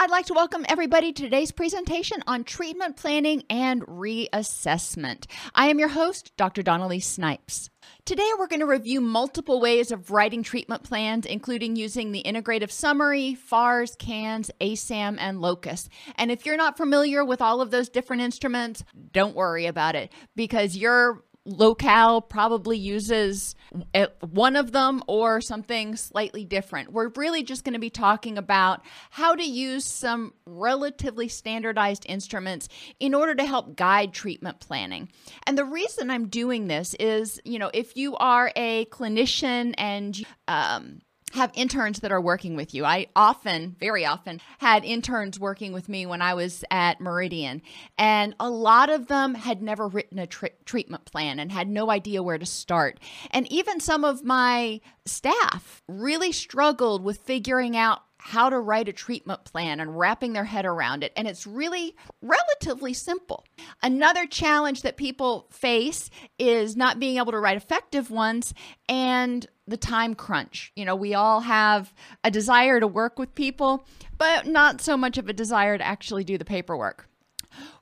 I'd like to welcome everybody to today's presentation on treatment planning and reassessment. I am your host, Dr. Dawn-Elise Snipes. Today, we're going to review multiple ways of writing treatment plans, including using the integrative summary, FARS, CANS, ASAM, and LOCUS. And if you're not familiar with all of those different instruments, don't worry about it because your locale probably uses one of them or something slightly different. We're really just going to be talking about how to use some relatively standardized instruments in order to help guide treatment planning. And the reason I'm doing this is, you know, if you are a clinician and um, have interns that are working with you. I often, very often, had interns working with me when I was at Meridian, and a lot of them had never written a tr- treatment plan and had no idea where to start. And even some of my staff really struggled with figuring out how to write a treatment plan and wrapping their head around it. And it's really relatively simple. Another challenge that people face is not being able to write effective ones and the time crunch. You know, we all have a desire to work with people, but not so much of a desire to actually do the paperwork.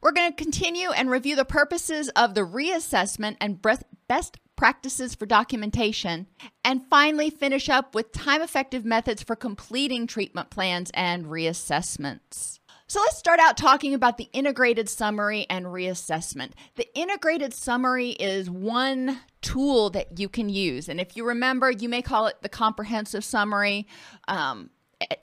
We're going to continue and review the purposes of the reassessment and best practices for documentation, and finally finish up with time effective methods for completing treatment plans and reassessments. So let's start out talking about the integrated summary and reassessment. The integrated summary is one tool that you can use. And if you remember, you may call it the comprehensive summary. Um,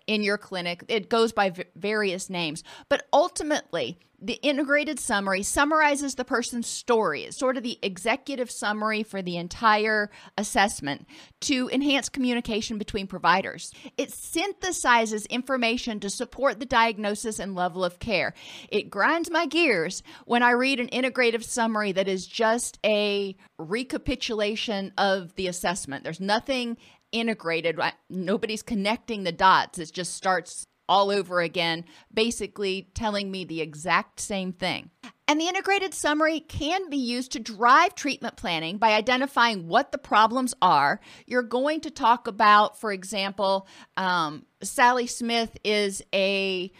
in your clinic. It goes by v- various names, but ultimately, the integrated summary summarizes the person's story. It's sort of the executive summary for the entire assessment to enhance communication between providers. It synthesizes information to support the diagnosis and level of care. It grinds my gears when I read an integrative summary that is just a recapitulation of the assessment. There's nothing integrated. Nobody's connecting the dots. It just starts all over again, basically telling me the exact same thing. And the integrated summary can be used to drive treatment planning by identifying what the problems are. You're going to talk about, for example, um, Sally Smith is a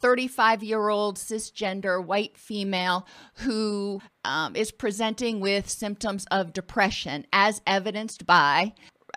35 uh, year old cisgender white female who um, is presenting with symptoms of depression as evidenced by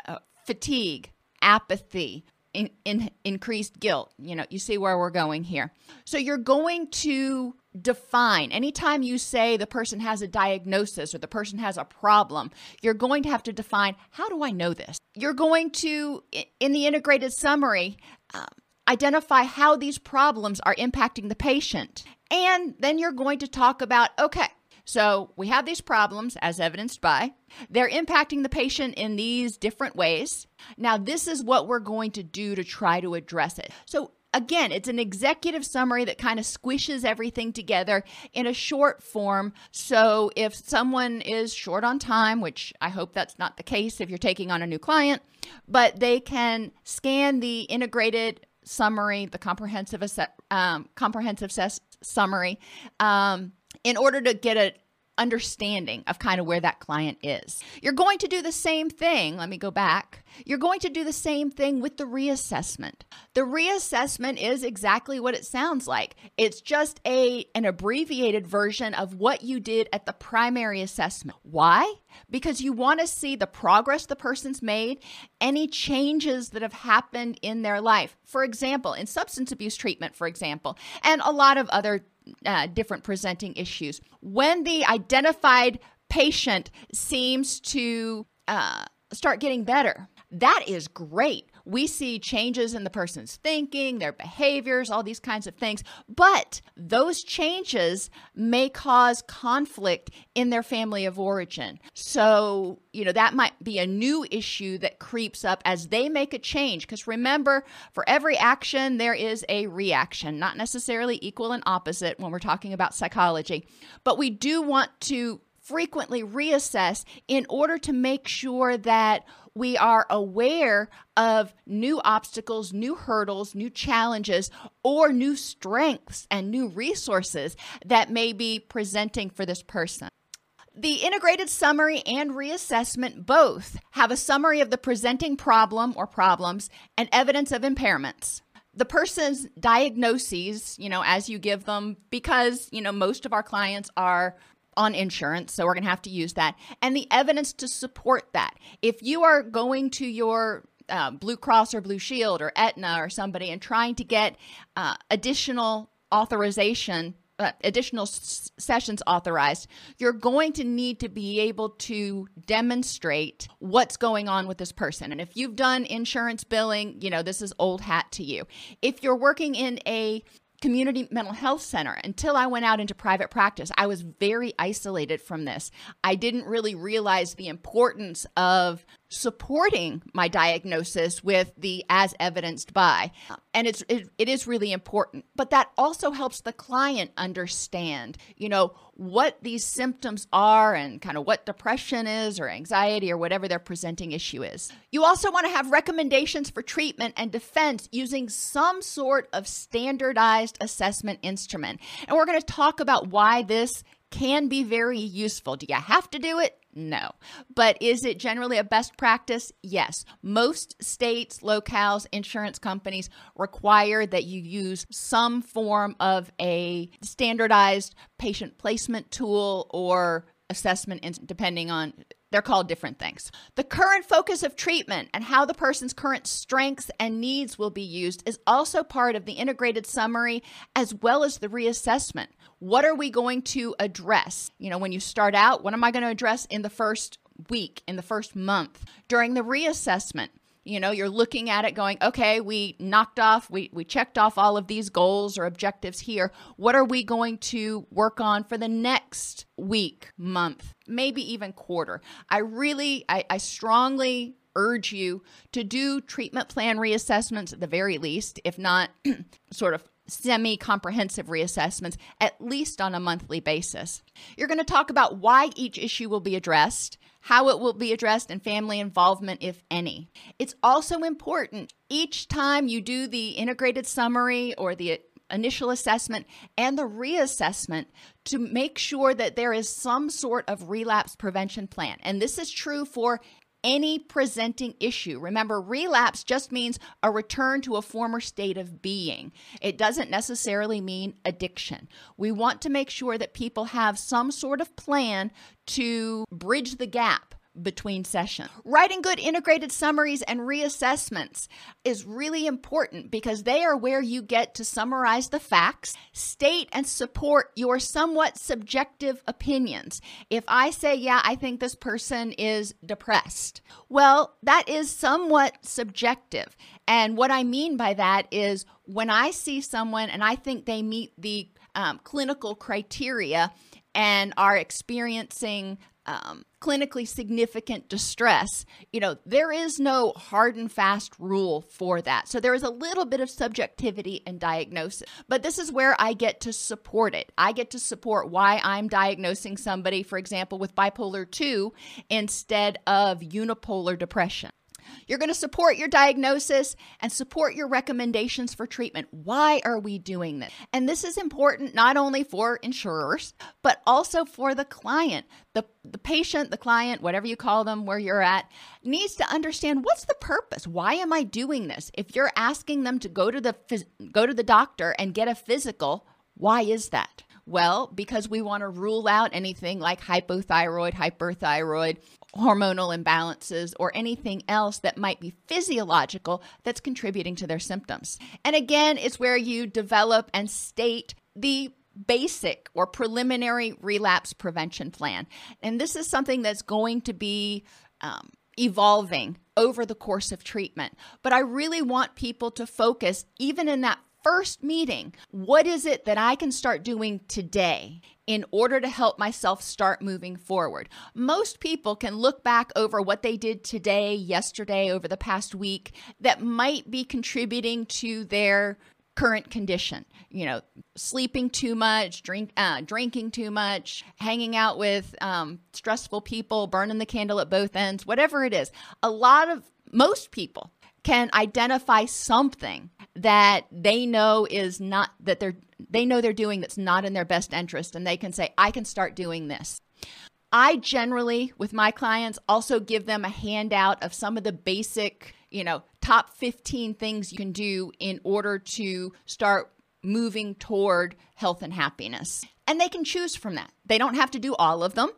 uh, fatigue, apathy, in, in, increased guilt. You know, you see where we're going here. So you're going to define anytime you say the person has a diagnosis or the person has a problem, you're going to have to define how do I know this? You're going to, in the integrated summary, um, identify how these problems are impacting the patient. And then you're going to talk about okay, so we have these problems, as evidenced by, they're impacting the patient in these different ways. Now, this is what we're going to do to try to address it. So, again, it's an executive summary that kind of squishes everything together in a short form. So, if someone is short on time, which I hope that's not the case if you're taking on a new client, but they can scan the integrated summary, the comprehensive um, comprehensive ses- summary. Um, in order to get an understanding of kind of where that client is. You're going to do the same thing. Let me go back. You're going to do the same thing with the reassessment. The reassessment is exactly what it sounds like. It's just a an abbreviated version of what you did at the primary assessment. Why? Because you want to see the progress the person's made, any changes that have happened in their life. For example, in substance abuse treatment, for example, and a lot of other uh, different presenting issues. When the identified patient seems to uh, start getting better. That is great. We see changes in the person's thinking, their behaviors, all these kinds of things. But those changes may cause conflict in their family of origin. So, you know, that might be a new issue that creeps up as they make a change. Because remember, for every action, there is a reaction, not necessarily equal and opposite when we're talking about psychology. But we do want to frequently reassess in order to make sure that we are aware of new obstacles, new hurdles, new challenges, or new strengths and new resources that may be presenting for this person. The integrated summary and reassessment both have a summary of the presenting problem or problems and evidence of impairments the person's diagnoses, you know, as you give them, because, you know, most of our clients are on insurance, so we're going to have to use that, and the evidence to support that. If you are going to your uh, Blue Cross or Blue Shield or Aetna or somebody and trying to get uh, additional authorization uh, additional s- sessions authorized, you're going to need to be able to demonstrate what's going on with this person. And if you've done insurance billing, you know, this is old hat to you. If you're working in a community mental health center until I went out into private practice. I was very isolated from this. I didn't really realize the importance of supporting my diagnosis with the as evidenced by and it's it, it is really important but that also helps the client understand you know what these symptoms are and kind of what depression is or anxiety or whatever their presenting issue is you also want to have recommendations for treatment and defense using some sort of standardized assessment instrument and we're going to talk about why this can be very useful. Do you have to do it? No. But is it generally a best practice? Yes. Most states, locales, insurance companies require that you use some form of a standardized patient placement tool or assessment, depending on they're called different things. The current focus of treatment and how the person's current strengths and needs will be used is also part of the integrated summary as well as the reassessment. What are we going to address? You know, when you start out, what am I going to address in the first week, in the first month? During the reassessment, you know, you're looking at it going, okay, we knocked off, we, we checked off all of these goals or objectives here. What are we going to work on for the next week, month, maybe even quarter? I really, I, I strongly urge you to do treatment plan reassessments at the very least, if not sort of semi comprehensive reassessments, at least on a monthly basis. You're going to talk about why each issue will be addressed, how it will be addressed, and family involvement, if any. It's also important each time you do the integrated summary or the initial assessment and the reassessment to make sure that there is some sort of relapse prevention plan. And this is true for any presenting issue. Remember, relapse just means a return to a former state of being. It doesn't necessarily mean addiction. We want to make sure that people have some sort of plan to bridge the gap between sessions. Writing good integrated summaries and reassessments is really important because they are where you get to summarize the facts, state and support your somewhat subjective opinions. If I say, yeah, I think this person is depressed, well, that is somewhat subjective. And what I mean by that is when I see someone and I think they meet the um, clinical criteria and are experiencing um, clinically significant distress, you know, there is no hard and fast rule for that. So there is a little bit of subjectivity in diagnosis. But this is where I get to support it. I get to support why I'm diagnosing somebody, for example, with bipolar 2 instead of unipolar depression. You're going to support your diagnosis and support your recommendations for treatment. Why are we doing this? And this is important not only for insurers, but also for the client. The, the patient, the client, whatever you call them, where you're at, needs to understand what's the purpose? Why am I doing this? If you're asking them to go to the go to the doctor and get a physical, why is that? Well, because we want to rule out anything like hypothyroid, hyperthyroid, hormonal imbalances, or anything else that might be physiological that's contributing to their symptoms. And again, it's where you develop and state the basic or preliminary relapse prevention plan. And this is something that's going to be um, evolving over the course of treatment. But I really want people to focus, even in that first meeting, what is it that I can start doing today in order to help myself start moving forward? Most people can look back over what they did today, yesterday, over the past week that might be contributing to their current condition. You know, sleeping too much, drink, uh, drinking too much, hanging out with um, stressful people, burning the candle at both ends, whatever it is. A lot of most people can identify something that they know is not that they're they know they're doing that's not in their best interest and they can say I can start doing this. I generally with my clients also give them a handout of some of the basic, you know, top 15 things you can do in order to start moving toward health and happiness. And they can choose from that. They don't have to do all of them.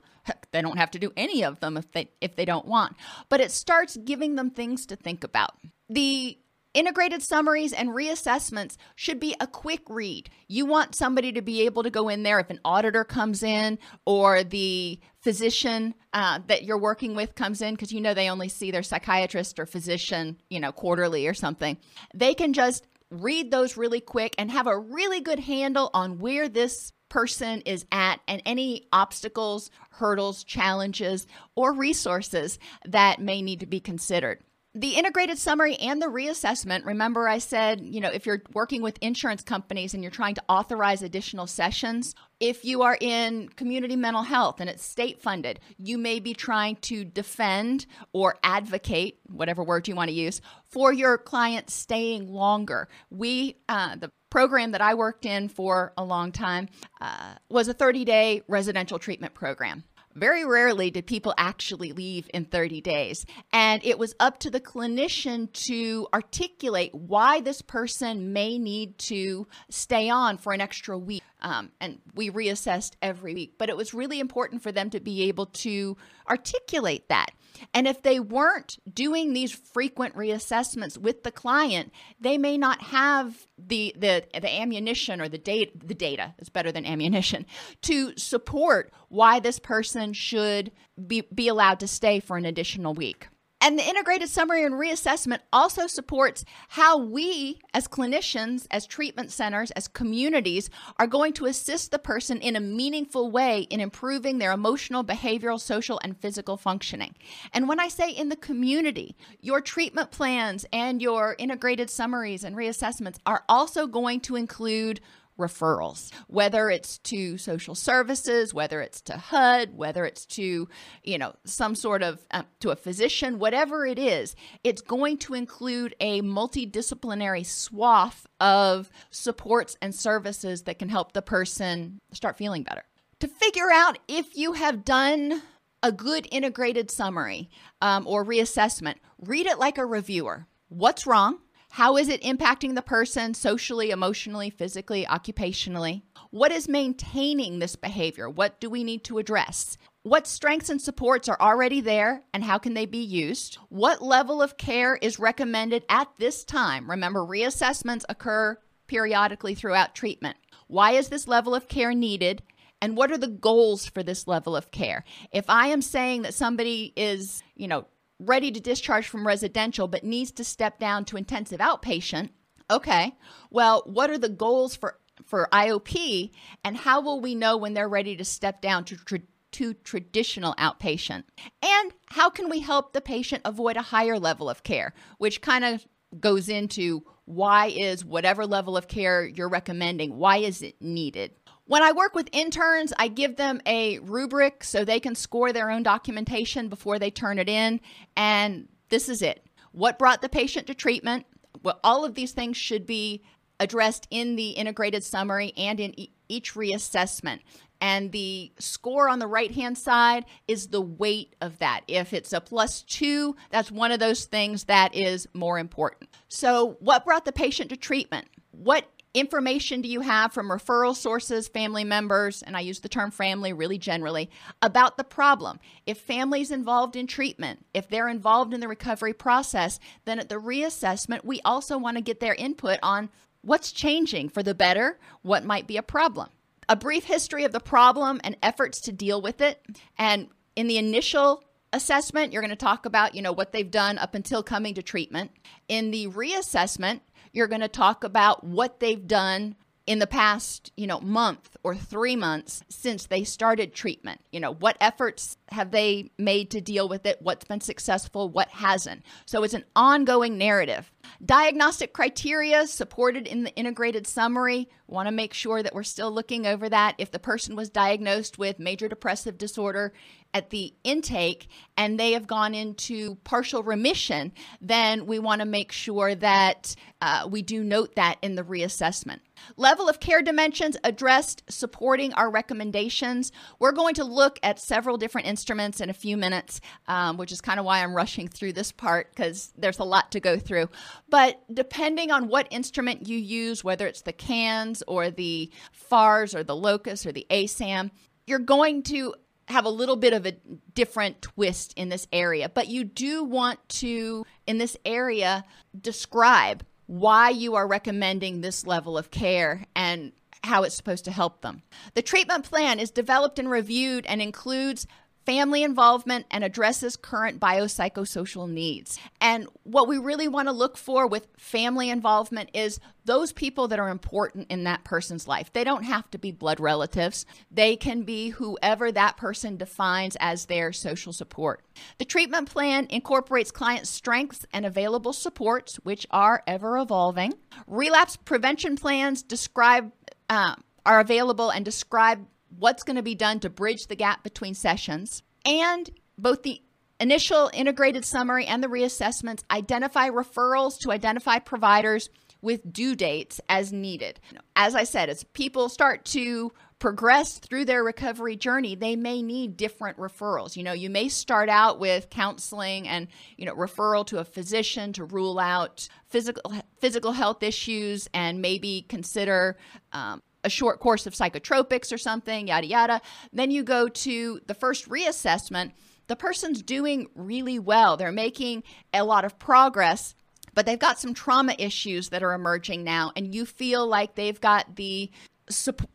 They don't have to do any of them if they if they don't want. But it starts giving them things to think about. The Integrated summaries and reassessments should be a quick read. You want somebody to be able to go in there if an auditor comes in or the physician uh, that you're working with comes in because you know they only see their psychiatrist or physician, you know, quarterly or something. They can just read those really quick and have a really good handle on where this person is at and any obstacles, hurdles, challenges, or resources that may need to be considered the integrated summary and the reassessment remember i said you know if you're working with insurance companies and you're trying to authorize additional sessions if you are in community mental health and it's state funded you may be trying to defend or advocate whatever word you want to use for your client staying longer. We uh, the program that i worked in for a long time uh, was a 30 day residential treatment program very rarely did people actually leave in 30 days. And it was up to the clinician to articulate why this person may need to stay on for an extra week. Um, and we reassessed every week. But it was really important for them to be able to articulate that. And if they weren't doing these frequent reassessments with the client, they may not have the the, the ammunition or the data the data is better than ammunition to support why this person should be, be allowed to stay for an additional week. And the integrated summary and reassessment also supports how we, as clinicians, as treatment centers, as communities, are going to assist the person in a meaningful way in improving their emotional, behavioral, social, and physical functioning. And when I say in the community, your treatment plans and your integrated summaries and reassessments are also going to include referrals, whether it's to social services, whether it's to HUD, whether it's to, you know, some sort of uh, to a physician, whatever it is, it's going to include a multidisciplinary swath of supports and services that can help the person start feeling better. To figure out if you have done a good integrated summary um, or reassessment, read it like a reviewer. What's wrong? How is it impacting the person socially, emotionally, physically, occupationally? What is maintaining this behavior? What do we need to address? What strengths and supports are already there and how can they be used? What level of care is recommended at this time? Remember, reassessments occur periodically throughout treatment. Why is this level of care needed? And what are the goals for this level of care? If I am saying that somebody is, you know, ready to discharge from residential but needs to step down to intensive outpatient, okay, well, what are the goals for, for IOP and how will we know when they're ready to step down to, tra- to traditional outpatient? And how can we help the patient avoid a higher level of care, which kind of goes into why is whatever level of care you're recommending, why is it needed? When I work with interns, I give them a rubric so they can score their own documentation before they turn it in. And this is it. What brought the patient to treatment? Well, all of these things should be addressed in the integrated summary and in e- each reassessment. And the score on the right hand side is the weight of that. If it's a plus two, that's one of those things that is more important. So, what brought the patient to treatment? What information do you have from referral sources, family members, and I use the term family really generally, about the problem? If family's involved in treatment, if they're involved in the recovery process, then at the reassessment, we also want to get their input on what's changing for the better, what might be a problem. a brief history of the problem and efforts to deal with it. And in the initial assessment, you're going to talk about, you know, what they've done up until coming to treatment. In the reassessment, you're going to talk about what they've done in the past, you know, month or 3 months since they started treatment. You know, what efforts have they made to deal with it? What's been successful, what hasn't? So it's an ongoing narrative. Diagnostic criteria supported in the integrated summary. Want to make sure that we're still looking over that. If the person was diagnosed with major depressive disorder, at the intake and they have gone into partial remission, then we want to make sure that uh, we do note that in the reassessment. Level of care dimensions addressed supporting our recommendations. We're going to look at several different instruments in a few minutes, um, which is kind of why I'm rushing through this part because there's a lot to go through. But depending on what instrument you use, whether it's the CANS or the FARS or the LOCUS or the ASAM, you're going to have a little bit of a different twist in this area, but you do want to, in this area, describe why you are recommending this level of care and how it's supposed to help them. The treatment plan is developed and reviewed and includes family involvement and addresses current biopsychosocial needs. And what we really want to look for with family involvement is those people that are important in that person's life. They don't have to be blood relatives, they can be whoever that person defines as their social support. The treatment plan incorporates client strengths and available supports, which are ever evolving. Relapse prevention plans describe. Uh, are available and describe what's going to be done to bridge the gap between sessions, and both the initial integrated summary and the reassessments identify referrals to identify providers with due dates as needed. As I said, as people start to progress through their recovery journey, they may need different referrals. You know, you may start out with counseling and, you know, referral to a physician to rule out physical physical health issues and maybe consider um, a short course of psychotropics or something, yada, yada. Then you go to the first reassessment. The person's doing really well, they're making a lot of progress. But they've got some trauma issues that are emerging now, and you feel like they've got the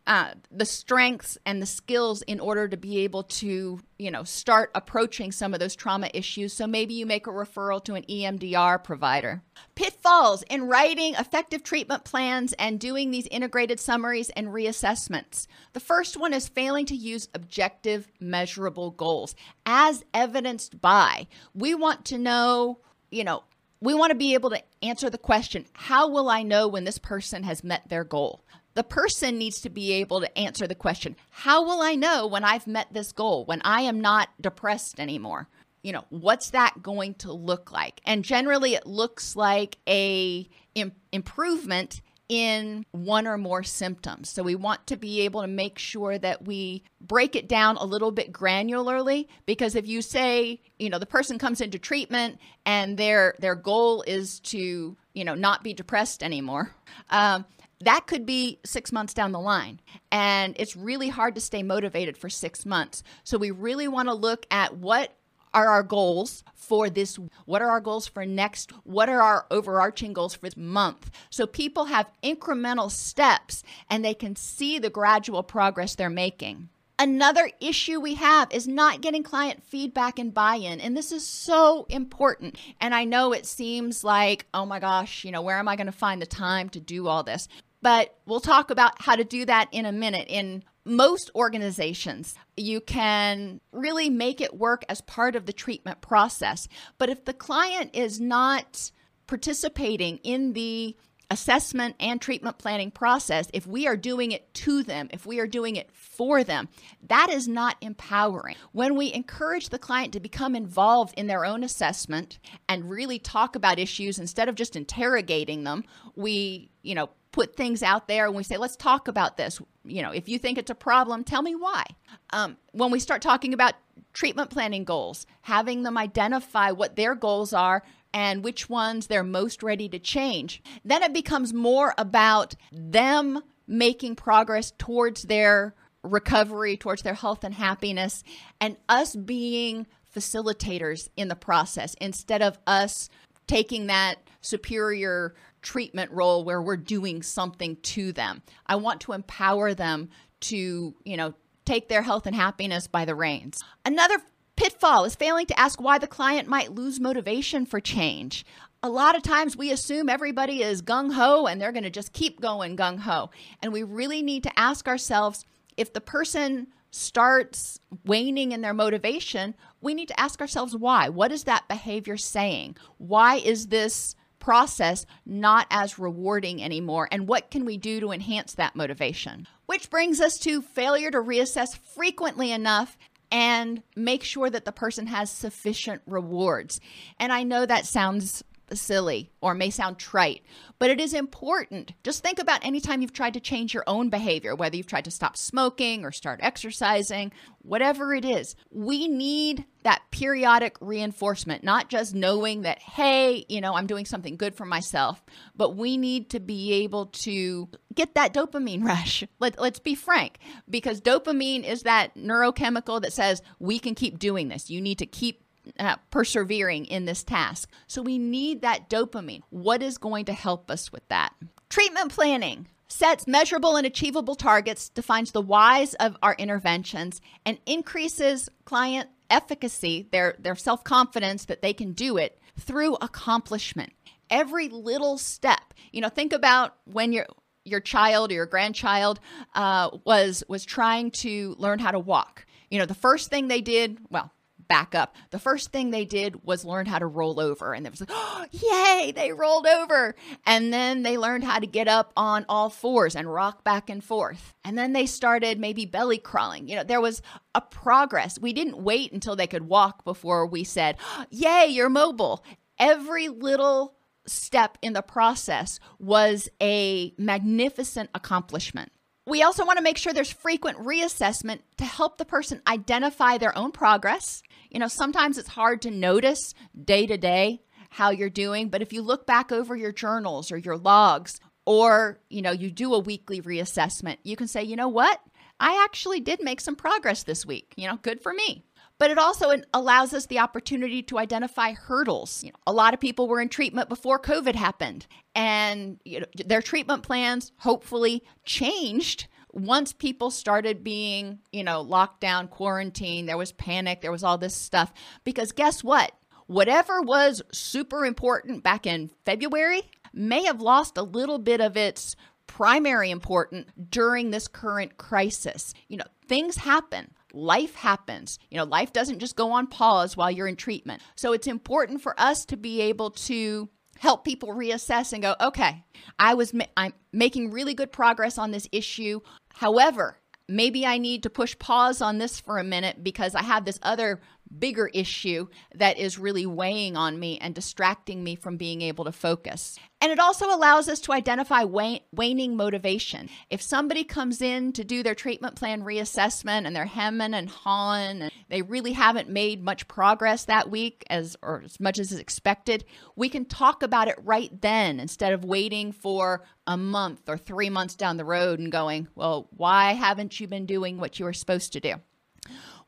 uh, the strengths and the skills in order to be able to, you know, start approaching some of those trauma issues. So maybe you make a referral to an EMDR provider. Pitfalls in writing effective treatment plans and doing these integrated summaries and reassessments. The first one is failing to use objective, measurable goals, as evidenced by we want to know, you know, we want to be able to answer the question how will I know when this person has met their goal? The person needs to be able to answer the question How will I know when I've met this goal, when I am not depressed anymore? You know, what's that going to look like? And generally, it looks like a Im- improvement in one or more symptoms. So we want to be able to make sure that we break it down a little bit granularly because if you say, you know, the person comes into treatment and their their goal is to, you know, not be depressed anymore, um, that could be six months down the line. And it's really hard to stay motivated for six months. So we really want to look at what are our goals for this what are our goals for next what are our overarching goals for this month so people have incremental steps and they can see the gradual progress they're making Another issue we have is not getting client feedback and buy in. And this is so important. And I know it seems like, oh my gosh, you know, where am I going to find the time to do all this? But we'll talk about how to do that in a minute. In most organizations, you can really make it work as part of the treatment process. But if the client is not participating in the assessment and treatment planning process, if we are doing it to them, if we are doing it for them, that is not empowering. When we encourage the client to become involved in their own assessment and really talk about issues instead of just interrogating them, we, you know, put things out there and we say, let's talk about this. You know, if you think it's a problem, tell me why. Um, when we start talking about treatment planning goals, having them identify what their goals are and which ones they're most ready to change, then it becomes more about them making progress towards their recovery, towards their health and happiness, and us being facilitators in the process instead of us taking that superior treatment role where we're doing something to them. I want to empower them to, you know, take their health and happiness by the reins. Another pitfall is failing to ask why the client might lose motivation for change. A lot of times we assume everybody is gung ho and they're going to just keep going gung ho. And we really need to ask ourselves if the person starts waning in their motivation, we need to ask ourselves why. What is that behavior saying? Why is this process not as rewarding anymore? And what can we do to enhance that motivation? Which brings us to failure to reassess frequently enough and make sure that the person has sufficient rewards. And I know that sounds silly or may sound trite, but it is important. Just think about any time you've tried to change your own behavior, whether you've tried to stop smoking or start exercising, whatever it is. We need that periodic reinforcement, not just knowing that, hey, you know, I'm doing something good for myself, but we need to be able to get that dopamine rush. Let, let's be frank, because dopamine is that neurochemical that says we can keep doing this. You need to keep uh, persevering in this task. So we need that dopamine. What is going to help us with that? Treatment planning sets measurable and achievable targets, defines the whys of our interventions, and increases client efficacy, their, their self confidence that they can do it through accomplishment. Every little step, you know, think about when your your child or your grandchild uh, was was trying to learn how to walk. You know, the first thing they did, well, back up. The first thing they did was learn how to roll over. And it was like, oh, yay, they rolled over. And then they learned how to get up on all fours and rock back and forth. And then they started maybe belly crawling. You know, there was a progress. We didn't wait until they could walk before we said, yay, you're mobile. Every little step in the process was a magnificent accomplishment. We also want to make sure there's frequent reassessment to help the person identify their own progress. You know, sometimes it's hard to notice day to day how you're doing, but if you look back over your journals or your logs, or, you know, you do a weekly reassessment, you can say, you know what? I actually did make some progress this week. You know, good for me but it also allows us the opportunity to identify hurdles. You know, a lot of people were in treatment before COVID happened, and you know, their treatment plans hopefully changed once people started being, you know, locked down, quarantined, There was panic, there was all this stuff. Because guess what? Whatever was super important back in February may have lost a little bit of its primary importance during this current crisis. You know, things happen life happens. You know, life doesn't just go on pause while you're in treatment. So it's important for us to be able to help people reassess and go, okay, I was ma- I'm making really good progress on this issue. However, maybe I need to push pause on this for a minute because I have this other bigger issue that is really weighing on me and distracting me from being able to focus. And it also allows us to identify waning motivation. If somebody comes in to do their treatment plan reassessment and they're hemming and hawing and they really haven't made much progress that week as or as much as is expected, we can talk about it right then instead of waiting for a month or 3 months down the road and going, "Well, why haven't you been doing what you were supposed to do?"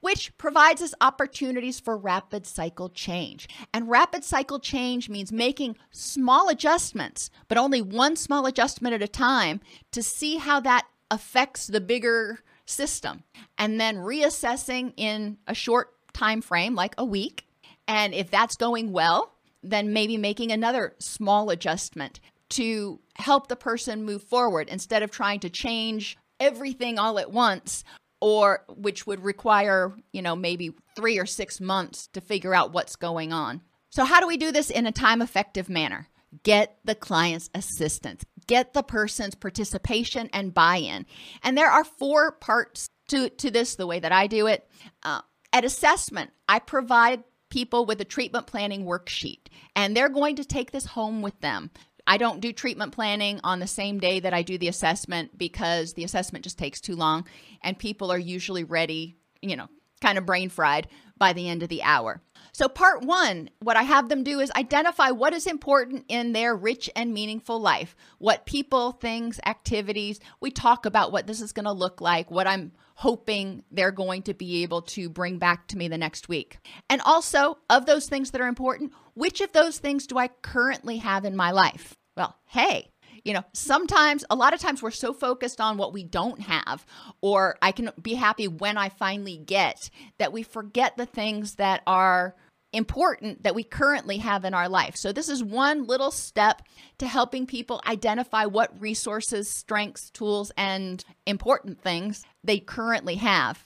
Which provides us opportunities for rapid cycle change. And rapid cycle change means making small adjustments, but only one small adjustment at a time to see how that affects the bigger system. And then reassessing in a short time frame, like a week. And if that's going well, then maybe making another small adjustment to help the person move forward instead of trying to change everything all at once or which would require, you know, maybe three or six months to figure out what's going on. So, how do we do this in a time effective manner? Get the client's assistance, get the person's participation and buy in. And there are four parts to, to this, the way that I do it. Uh, at assessment, I provide people with a treatment planning worksheet, and they're going to take this home with them. I don't do treatment planning on the same day that I do the assessment because the assessment just takes too long and people are usually ready, you know, kind of brain fried by the end of the hour. So, part one, what I have them do is identify what is important in their rich and meaningful life. What people, things, activities, we talk about what this is going to look like, what I'm hoping they're going to be able to bring back to me the next week. And also, of those things that are important, which of those things do I currently have in my life? Well, hey, you know, sometimes, a lot of times we're so focused on what we don't have, or I can be happy when I finally get, that we forget the things that are important that we currently have in our life. So, this is one little step to helping people identify what resources, strengths, tools, and important things they currently have.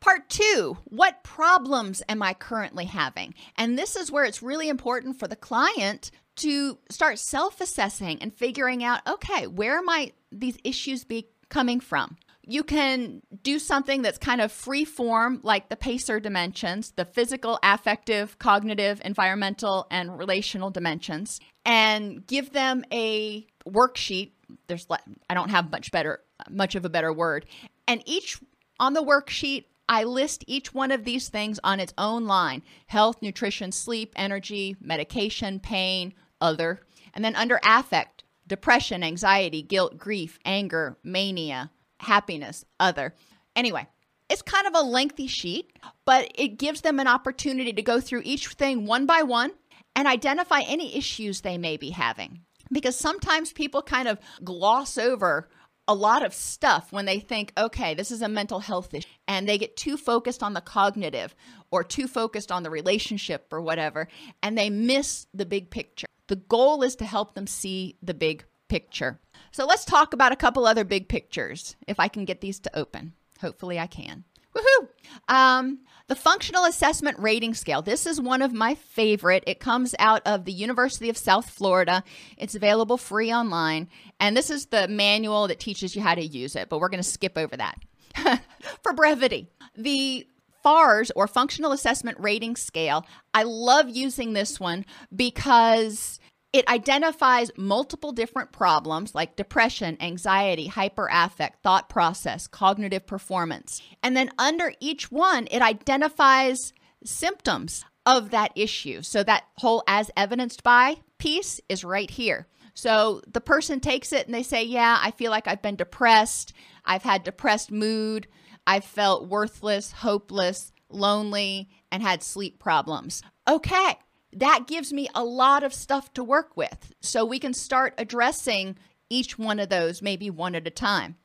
Part two, what problems am I currently having? And this is where it's really important for the client to start self assessing and figuring out okay, where might these issues be coming from? You can do something that's kind of free form, like the PACER dimensions, the physical, affective, cognitive, environmental, and relational dimensions, and give them a worksheet. There's, I don't have much better, much of a better word. And each on the worksheet, I list each one of these things on its own line health, nutrition, sleep, energy, medication, pain, other. And then under affect, depression, anxiety, guilt, grief, anger, mania, happiness, other. Anyway, it's kind of a lengthy sheet, but it gives them an opportunity to go through each thing one by one and identify any issues they may be having. Because sometimes people kind of gloss over a lot of stuff when they think, okay, this is a mental health issue, and they get too focused on the cognitive or too focused on the relationship or whatever, and they miss the big picture. The goal is to help them see the big picture. So let's talk about a couple other big pictures, if I can get these to open. Hopefully, I can. Woohoo! Um, the functional assessment rating scale. This is one of my favorite. It comes out of the University of South Florida. It's available free online. And this is the manual that teaches you how to use it, but we're going to skip over that for brevity. The FARS or Functional Assessment Rating Scale, I love using this one because it identifies multiple different problems like depression, anxiety, hyperaffect, thought process, cognitive performance. And then under each one, it identifies symptoms of that issue. So that whole as evidenced by piece is right here. So the person takes it and they say, Yeah, I feel like I've been depressed. I've had depressed mood. I've felt worthless, hopeless, lonely, and had sleep problems. Okay, that gives me a lot of stuff to work with. So we can start addressing each one of those, maybe one at a time.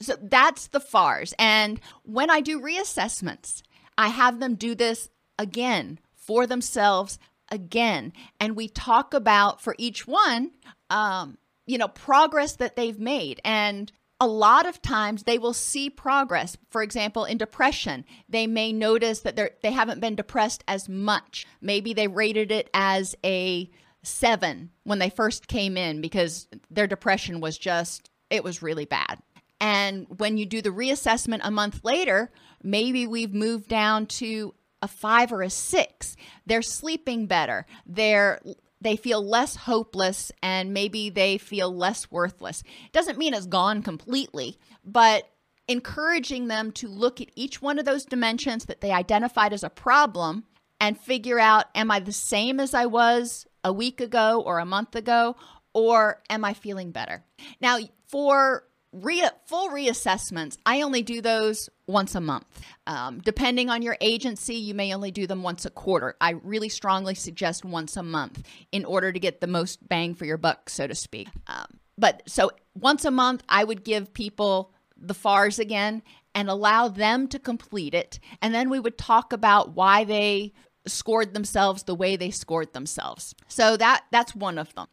So that's the FARS. And when I do reassessments, I have them do this again for themselves again. And we talk about for each one, um, you know, progress that they've made. And a lot of times they will see progress. For example, in depression, they may notice that they're, they haven't been depressed as much. Maybe they rated it as a seven when they first came in because their depression was just, it was really bad. And when you do the reassessment a month later, maybe we've moved down to a five or a six. They're sleeping better. They're they feel less hopeless and maybe they feel less worthless. Doesn't mean it's gone completely, but encouraging them to look at each one of those dimensions that they identified as a problem and figure out am I the same as I was a week ago or a month ago or am I feeling better? Now, for re- full reassessments, I only do those once a month. Um, depending on your agency, you may only do them once a quarter. I really strongly suggest once a month in order to get the most bang for your buck, so to speak. Um, but so once a month, I would give people the FARS again and allow them to complete it. And then we would talk about why they scored themselves the way they scored themselves. So that that's one of them.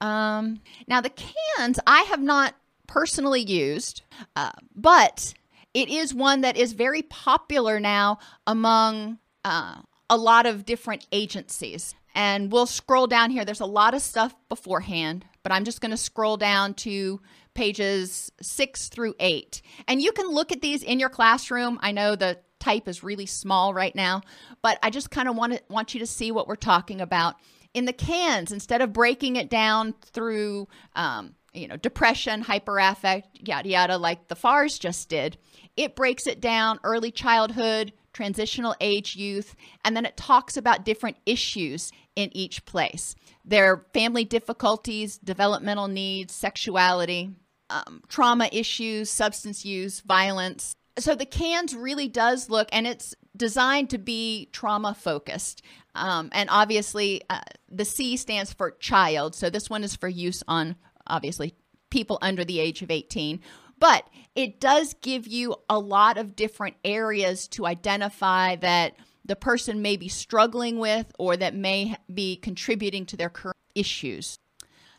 Um, now the CANS I have not personally used, uh, but it is one that is very popular now among uh, a lot of different agencies. And we'll scroll down here. There's a lot of stuff beforehand, but I'm just going to scroll down to pages six through eight. And you can look at these in your classroom. I know the type is really small right now, but I just kind of want to, want you to see what we're talking about. In the CANS, instead of breaking it down through um, you know, depression, hyperaffect, yada, yada, like the FARS just did. It breaks it down early childhood, transitional age youth, and then it talks about different issues in each place their family difficulties, developmental needs, sexuality, um, trauma issues, substance use, violence. So the CANS really does look, and it's designed to be trauma focused. Um, and obviously, uh, the C stands for child. So this one is for use on obviously people under the age of 18. But it does give you a lot of different areas to identify that the person may be struggling with or that may be contributing to their current issues.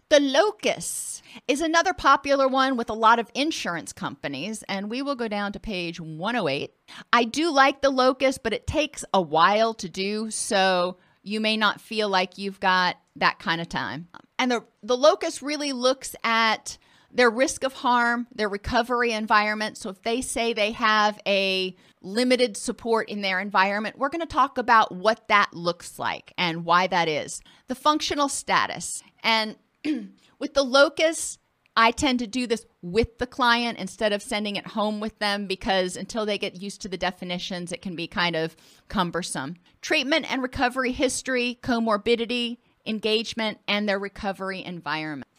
The LOCUS is another popular one with a lot of insurance companies, and we will go down to page 108. I do like the LOCUS, but it takes a while to do, so you may not feel like you've got that kind of time. And the, the LOCUS really looks at their risk of harm, their recovery environment. So if they say they have a limited support in their environment, we're going to talk about what that looks like and why that is. The functional status. And with the LOCUS, I tend to do this with the client instead of sending it home with them because until they get used to the definitions, it can be kind of cumbersome. Treatment and recovery history, comorbidity, engagement, and their recovery environment.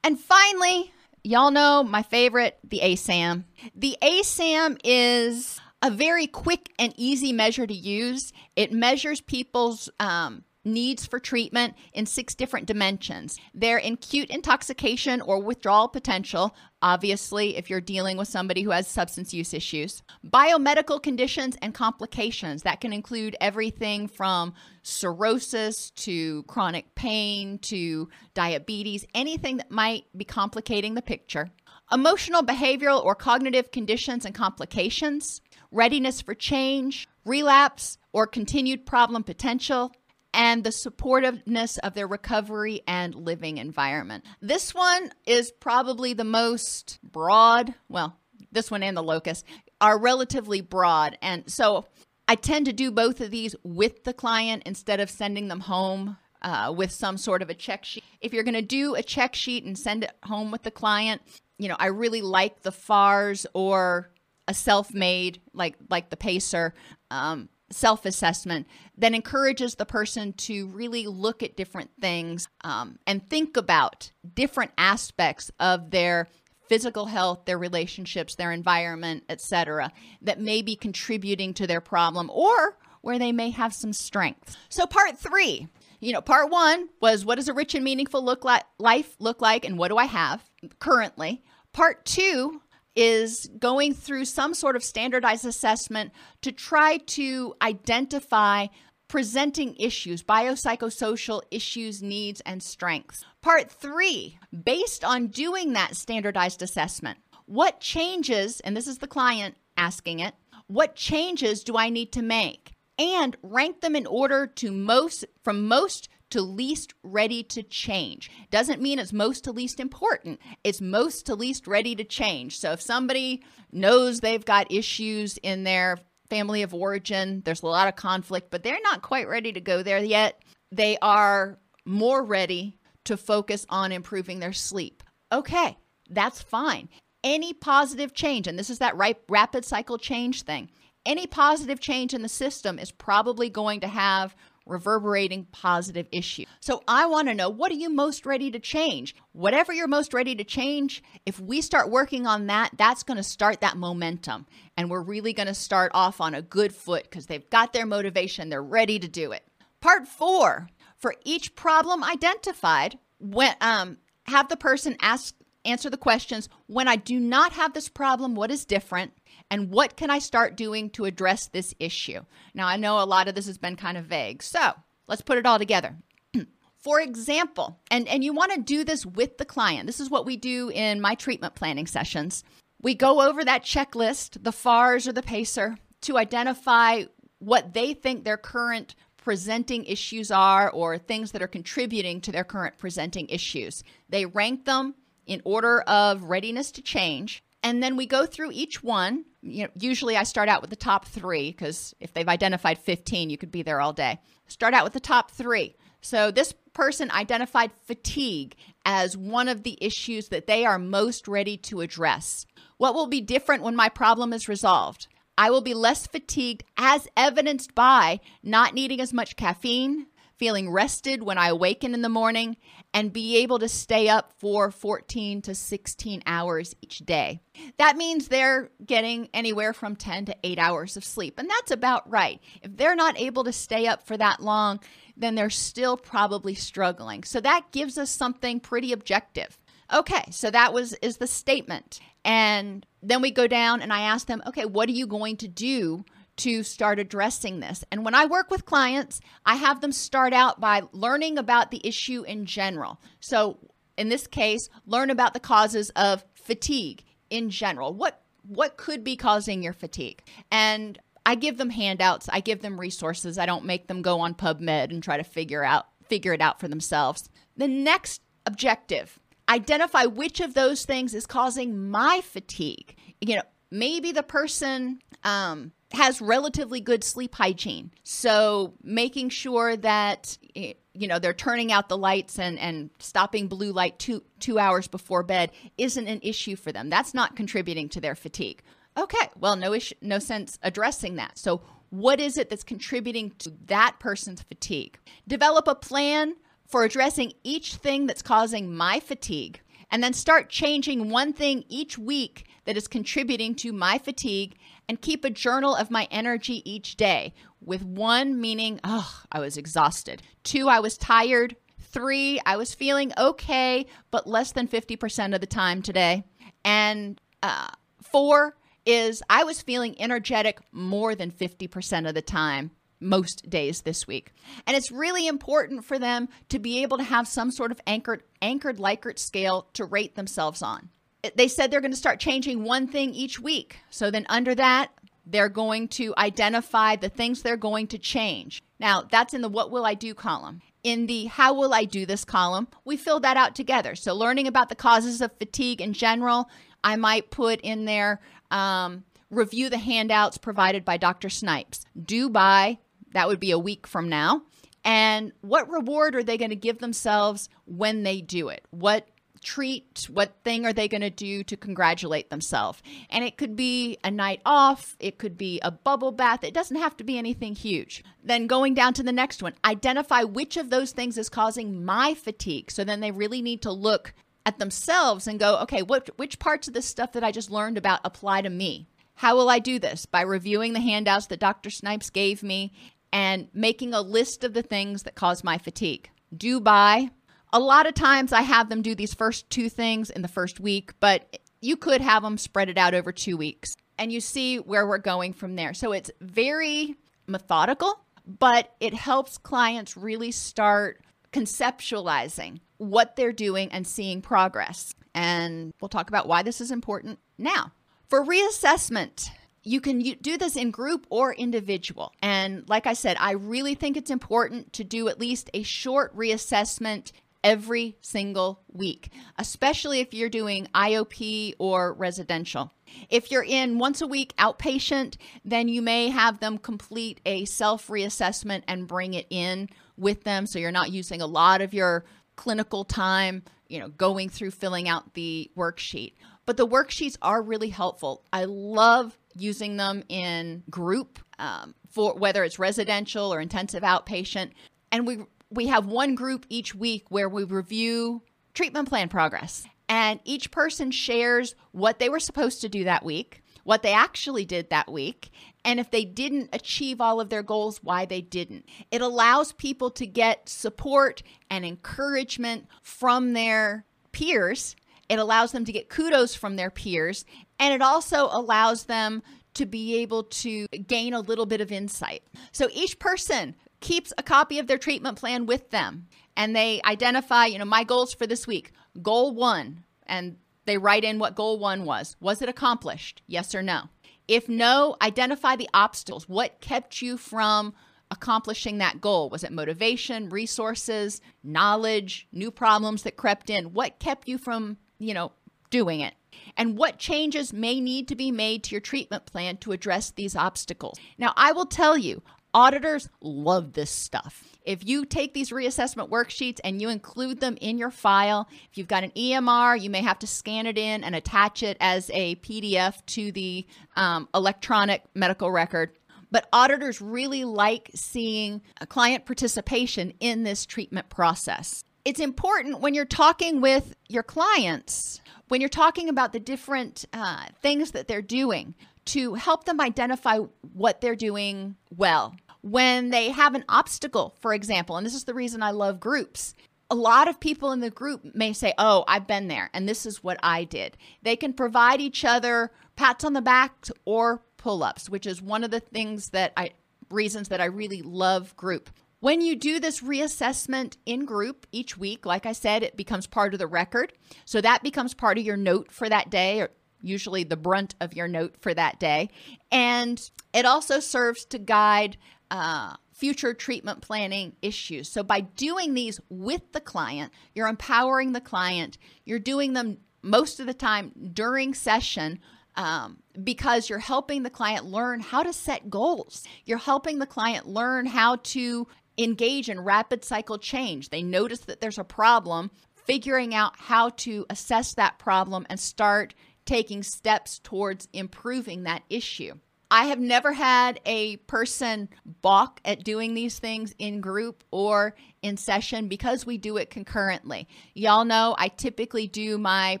And finally, y'all know my favorite, the ASAM. The ASAM is a very quick and easy measure to use. It measures people's um, needs for treatment in six different dimensions. They're in acute intoxication or withdrawal potential, obviously, if you're dealing with somebody who has substance use issues, biomedical conditions and complications. That can include everything from cirrhosis to chronic pain to diabetes, anything that might be complicating the picture. Emotional, behavioral, or cognitive conditions and complications, readiness for change, relapse or continued problem potential, and the supportiveness of their recovery and living environment. This one is probably the most broad, well, this one and the LOCUS are relatively broad. And so I tend to do both of these with the client instead of sending them home uh, with some sort of a check sheet. If you're going to do a check sheet and send it home with the client, you know, I really like the FARS or a self-made like like the Pacer um, self assessment that encourages the person to really look at different things um, and think about different aspects of their physical health, their relationships, their environment, etc., that may be contributing to their problem or where they may have some strength. So, part three. You know, part one was what does a rich and meaningful look like life look like and what do I have currently? Part two is going through some sort of standardized assessment to try to identify presenting issues, biopsychosocial issues, needs, and strengths. Part three, based on doing that standardized assessment, what changes, and this is the client asking it, what changes do I need to make? And rank them in order to most, from most to least ready to change. Doesn't mean it's most to least important. It's most to least ready to change. So if somebody knows they've got issues in their family of origin, there's a lot of conflict, but they're not quite ready to go there yet. They are more ready to focus on improving their sleep. Okay, that's fine. Any positive change, and this is that right, rapid cycle change thing, any positive change in the system is probably going to have reverberating positive issue. So I want to know what are you most ready to change? Whatever you're most ready to change, if we start working on that, that's going to start that momentum. And we're really going to start off on a good foot because they've got their motivation, they're ready to do it. Part four for each problem identified, when, um, have the person ask answer the questions when I do not have this problem, what is different? And what can I start doing to address this issue? Now, I know a lot of this has been kind of vague, so let's put it all together. For example, and, and you want to do this with the client. This is what we do in my treatment planning sessions. We go over that checklist, the FARS or the PACER, to identify what they think their current presenting issues are or things that are contributing to their current presenting issues. They rank them in order of readiness to change. And then we go through each one. You know, usually I start out with the top three because if they've identified 15, you could be there all day. Start out with the top three. So this person identified fatigue as one of the issues that they are most ready to address. What will be different when my problem is resolved? I will be less fatigued, as evidenced by not needing as much caffeine, feeling rested when I awaken in the morning, and be able to stay up for 14 to 16 hours each day. That means they're getting anywhere from 10 to 8 hours of sleep, and that's about right. If they're not able to stay up for that long, then they're still probably struggling. So that gives us something pretty objective. Okay, so that was is the statement. And then we go down and I ask them, "Okay, what are you going to do to start addressing this?" And when I work with clients, I have them start out by learning about the issue in general. So, in this case, learn about the causes of fatigue in general. What what could be causing your fatigue? And I give them handouts, I give them resources. I don't make them go on PubMed and try to figure out figure it out for themselves. The next objective, identify which of those things is causing my fatigue. You know, maybe the person um, has relatively good sleep hygiene. So making sure that you know they're turning out the lights and and stopping blue light two two hours before bed isn't an issue for them. That's not contributing to their fatigue. Okay, well no issue, no sense addressing that. So what is it that's contributing to that person's fatigue? Develop a plan for addressing each thing that's causing my fatigue and then start changing one thing each week that is contributing to my fatigue and keep a journal of my energy each day with one meaning oh i was exhausted. Two i was tired. Three i was feeling okay but less than 50% of the time today. And uh, four is i was feeling energetic more than 50% of the time most days this week. And it's really important for them to be able to have some sort of anchored anchored Likert scale to rate themselves on they said they're going to start changing one thing each week. So then under that, they're going to identify the things they're going to change. Now, that's in the what will I do column. In the how will I do this column, we fill that out together. So, learning about the causes of fatigue in general, I might put in there um, review the handouts provided by Dr. Snipes. Do by, that would be a week from now. And what reward are they going to give themselves when they do it? What treat? What thing are they going to do to congratulate themselves? And it could be a night off, it could be a bubble bath. It doesn't have to be anything huge. Then going down to the next one, identify which of those things is causing my fatigue. So then they really need to look at themselves and go, okay, what which parts of this stuff that I just learned about apply to me? How will I do this? By reviewing the handouts that Dr. Snipes gave me and making a list of the things that cause my fatigue. Do by a lot of times I have them do these first two things in the first week, but you could have them spread it out over two weeks and you see where we're going from there. So it's very methodical, but it helps clients really start conceptualizing what they're doing and seeing progress. And we'll talk about why this is important now. For reassessment, you can do this in group or individual. And like I said, I really think it's important to do at least a short reassessment every single week, especially if you're doing IOP or residential. If you're in once a week outpatient, then you may have them complete a self reassessment and bring it in with them so you're not using a lot of your clinical time, you know, going through filling out the worksheet. But the worksheets are really helpful. I love using them in group um, for whether it's residential or intensive outpatient. And we we have one group each week where we review treatment plan progress. And each person shares what they were supposed to do that week, what they actually did that week, and if they didn't achieve all of their goals, why they didn't. It allows people to get support and encouragement from their peers. It allows them to get kudos from their peers. And it also allows them to be able to gain a little bit of insight. So each person keeps a copy of their treatment plan with them and they identify, you know, my goals for this week. Goal one, and they write in what goal one was. Was it accomplished? Yes or no? If no, identify the obstacles. What kept you from accomplishing that goal? Was it motivation, resources, knowledge, new problems that crept in? What kept you from, you know, doing it? And what changes may need to be made to your treatment plan to address these obstacles? Now, I will tell you, Auditors love this stuff. If you take these reassessment worksheets and you include them in your file, if you've got an EMR, you may have to scan it in and attach it as a PDF to the um, electronic medical record. But auditors really like seeing a client participation in this treatment process. It's important when you're talking with your clients, when you're talking about the different uh, things that they're doing, to help them identify what they're doing well when they have an obstacle, for example, and this is the reason I love groups. A lot of people in the group may say, Oh, I've been there, and this is what I did. They can provide each other pats on the back or pull ups, which is one of the things that I, reasons that I really love group. When you do this reassessment in group each week, like I said, it becomes part of the record. So that becomes part of your note for that day, or usually the brunt of your note for that day. And it also serves to guide uh, future treatment planning issues. So by doing these with the client, you're empowering the client, you're doing them most of the time during session um, because you're helping the client learn how to set goals. You're helping the client learn how to engage in rapid cycle change. They notice that there's a problem, figuring out how to assess that problem and start taking steps towards improving that issue. I have never had a person balk at doing these things in group or in session because we do it concurrently. Y'all know I typically do my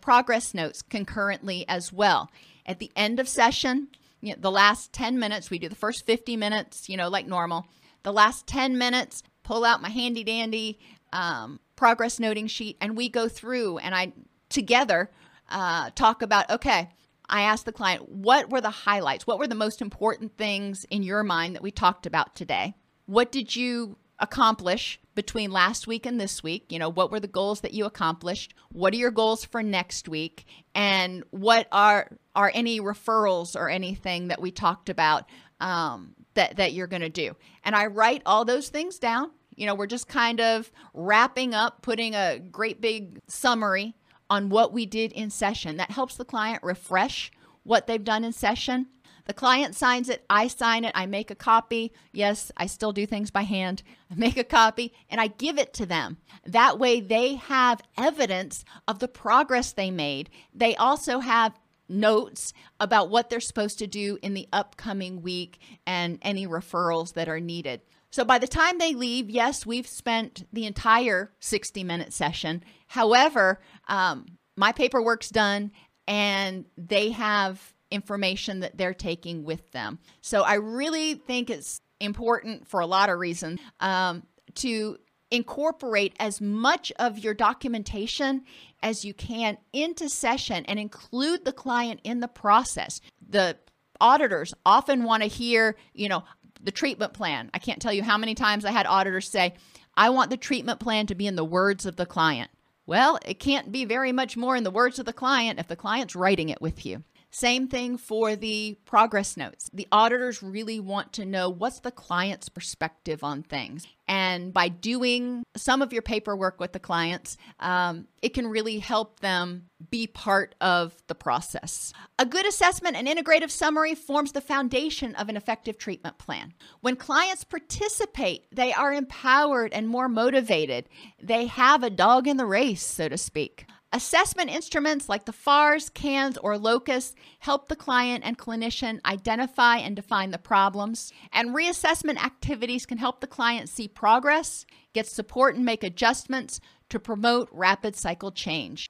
progress notes concurrently as well. At the end of session, you know, the last 10 minutes, we do the first 50 minutes, you know, like normal the last 10 minutes, pull out my handy dandy um, progress noting sheet, and we go through and I together uh, talk about okay, I asked the client, what were the highlights? What were the most important things in your mind that we talked about today? What did you accomplish between last week and this week? You know, what were the goals that you accomplished? What are your goals for next week? And what are are any referrals or anything that we talked about um, that that you're going to do. And I write all those things down. You know, we're just kind of wrapping up, putting a great big summary on what we did in session. That helps the client refresh what they've done in session. The client signs it, I sign it, I make a copy. Yes, I still do things by hand. I make a copy and I give it to them. That way they have evidence of the progress they made. They also have notes about what they're supposed to do in the upcoming week and any referrals that are needed. So by the time they leave, yes, we've spent the entire 60 minute session. However, um, my paperwork's done and they have information that they're taking with them. So I really think it's important for a lot of reasons um, to incorporate as much of your documentation as you can into session and include the client in the process. The auditors often want to hear, you know, the treatment plan. I can't tell you how many times I had auditors say, I want the treatment plan to be in the words of the client. Well, it can't be very much more in the words of the client if the client's writing it with you. Same thing for the progress notes. The auditors really want to know what's the client's perspective on things. And by doing some of your paperwork with the clients, um, it can really help them be part of the process. A good assessment and integrative summary forms the foundation of an effective treatment plan. When clients participate, they are empowered and more motivated. They have a dog in the race, so to speak. Assessment instruments like the FARS, CANS, or LOCUS help the client and clinician identify and define the problems. And reassessment activities can help the client see progress, get support, and make adjustments to promote rapid cycle change.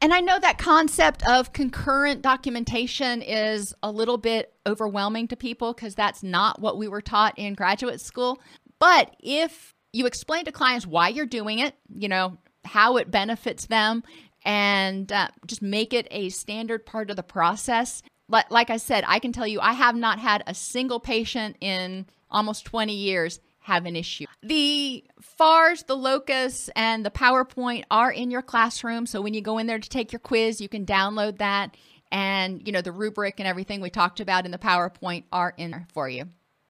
And I know that concept of concurrent documentation is a little bit overwhelming to people because that's not what we were taught in graduate school. But if you explain to clients why you're doing it, you know, how it benefits them and uh, just make it a standard part of the process. But like I said, I can tell you, I have not had a single patient in almost 20 years have an issue. The FARS, the LOCUS, and the PowerPoint are in your classroom. So when you go in there to take your quiz, you can download that. And, you know, the rubric and everything we talked about in the PowerPoint are in there for you.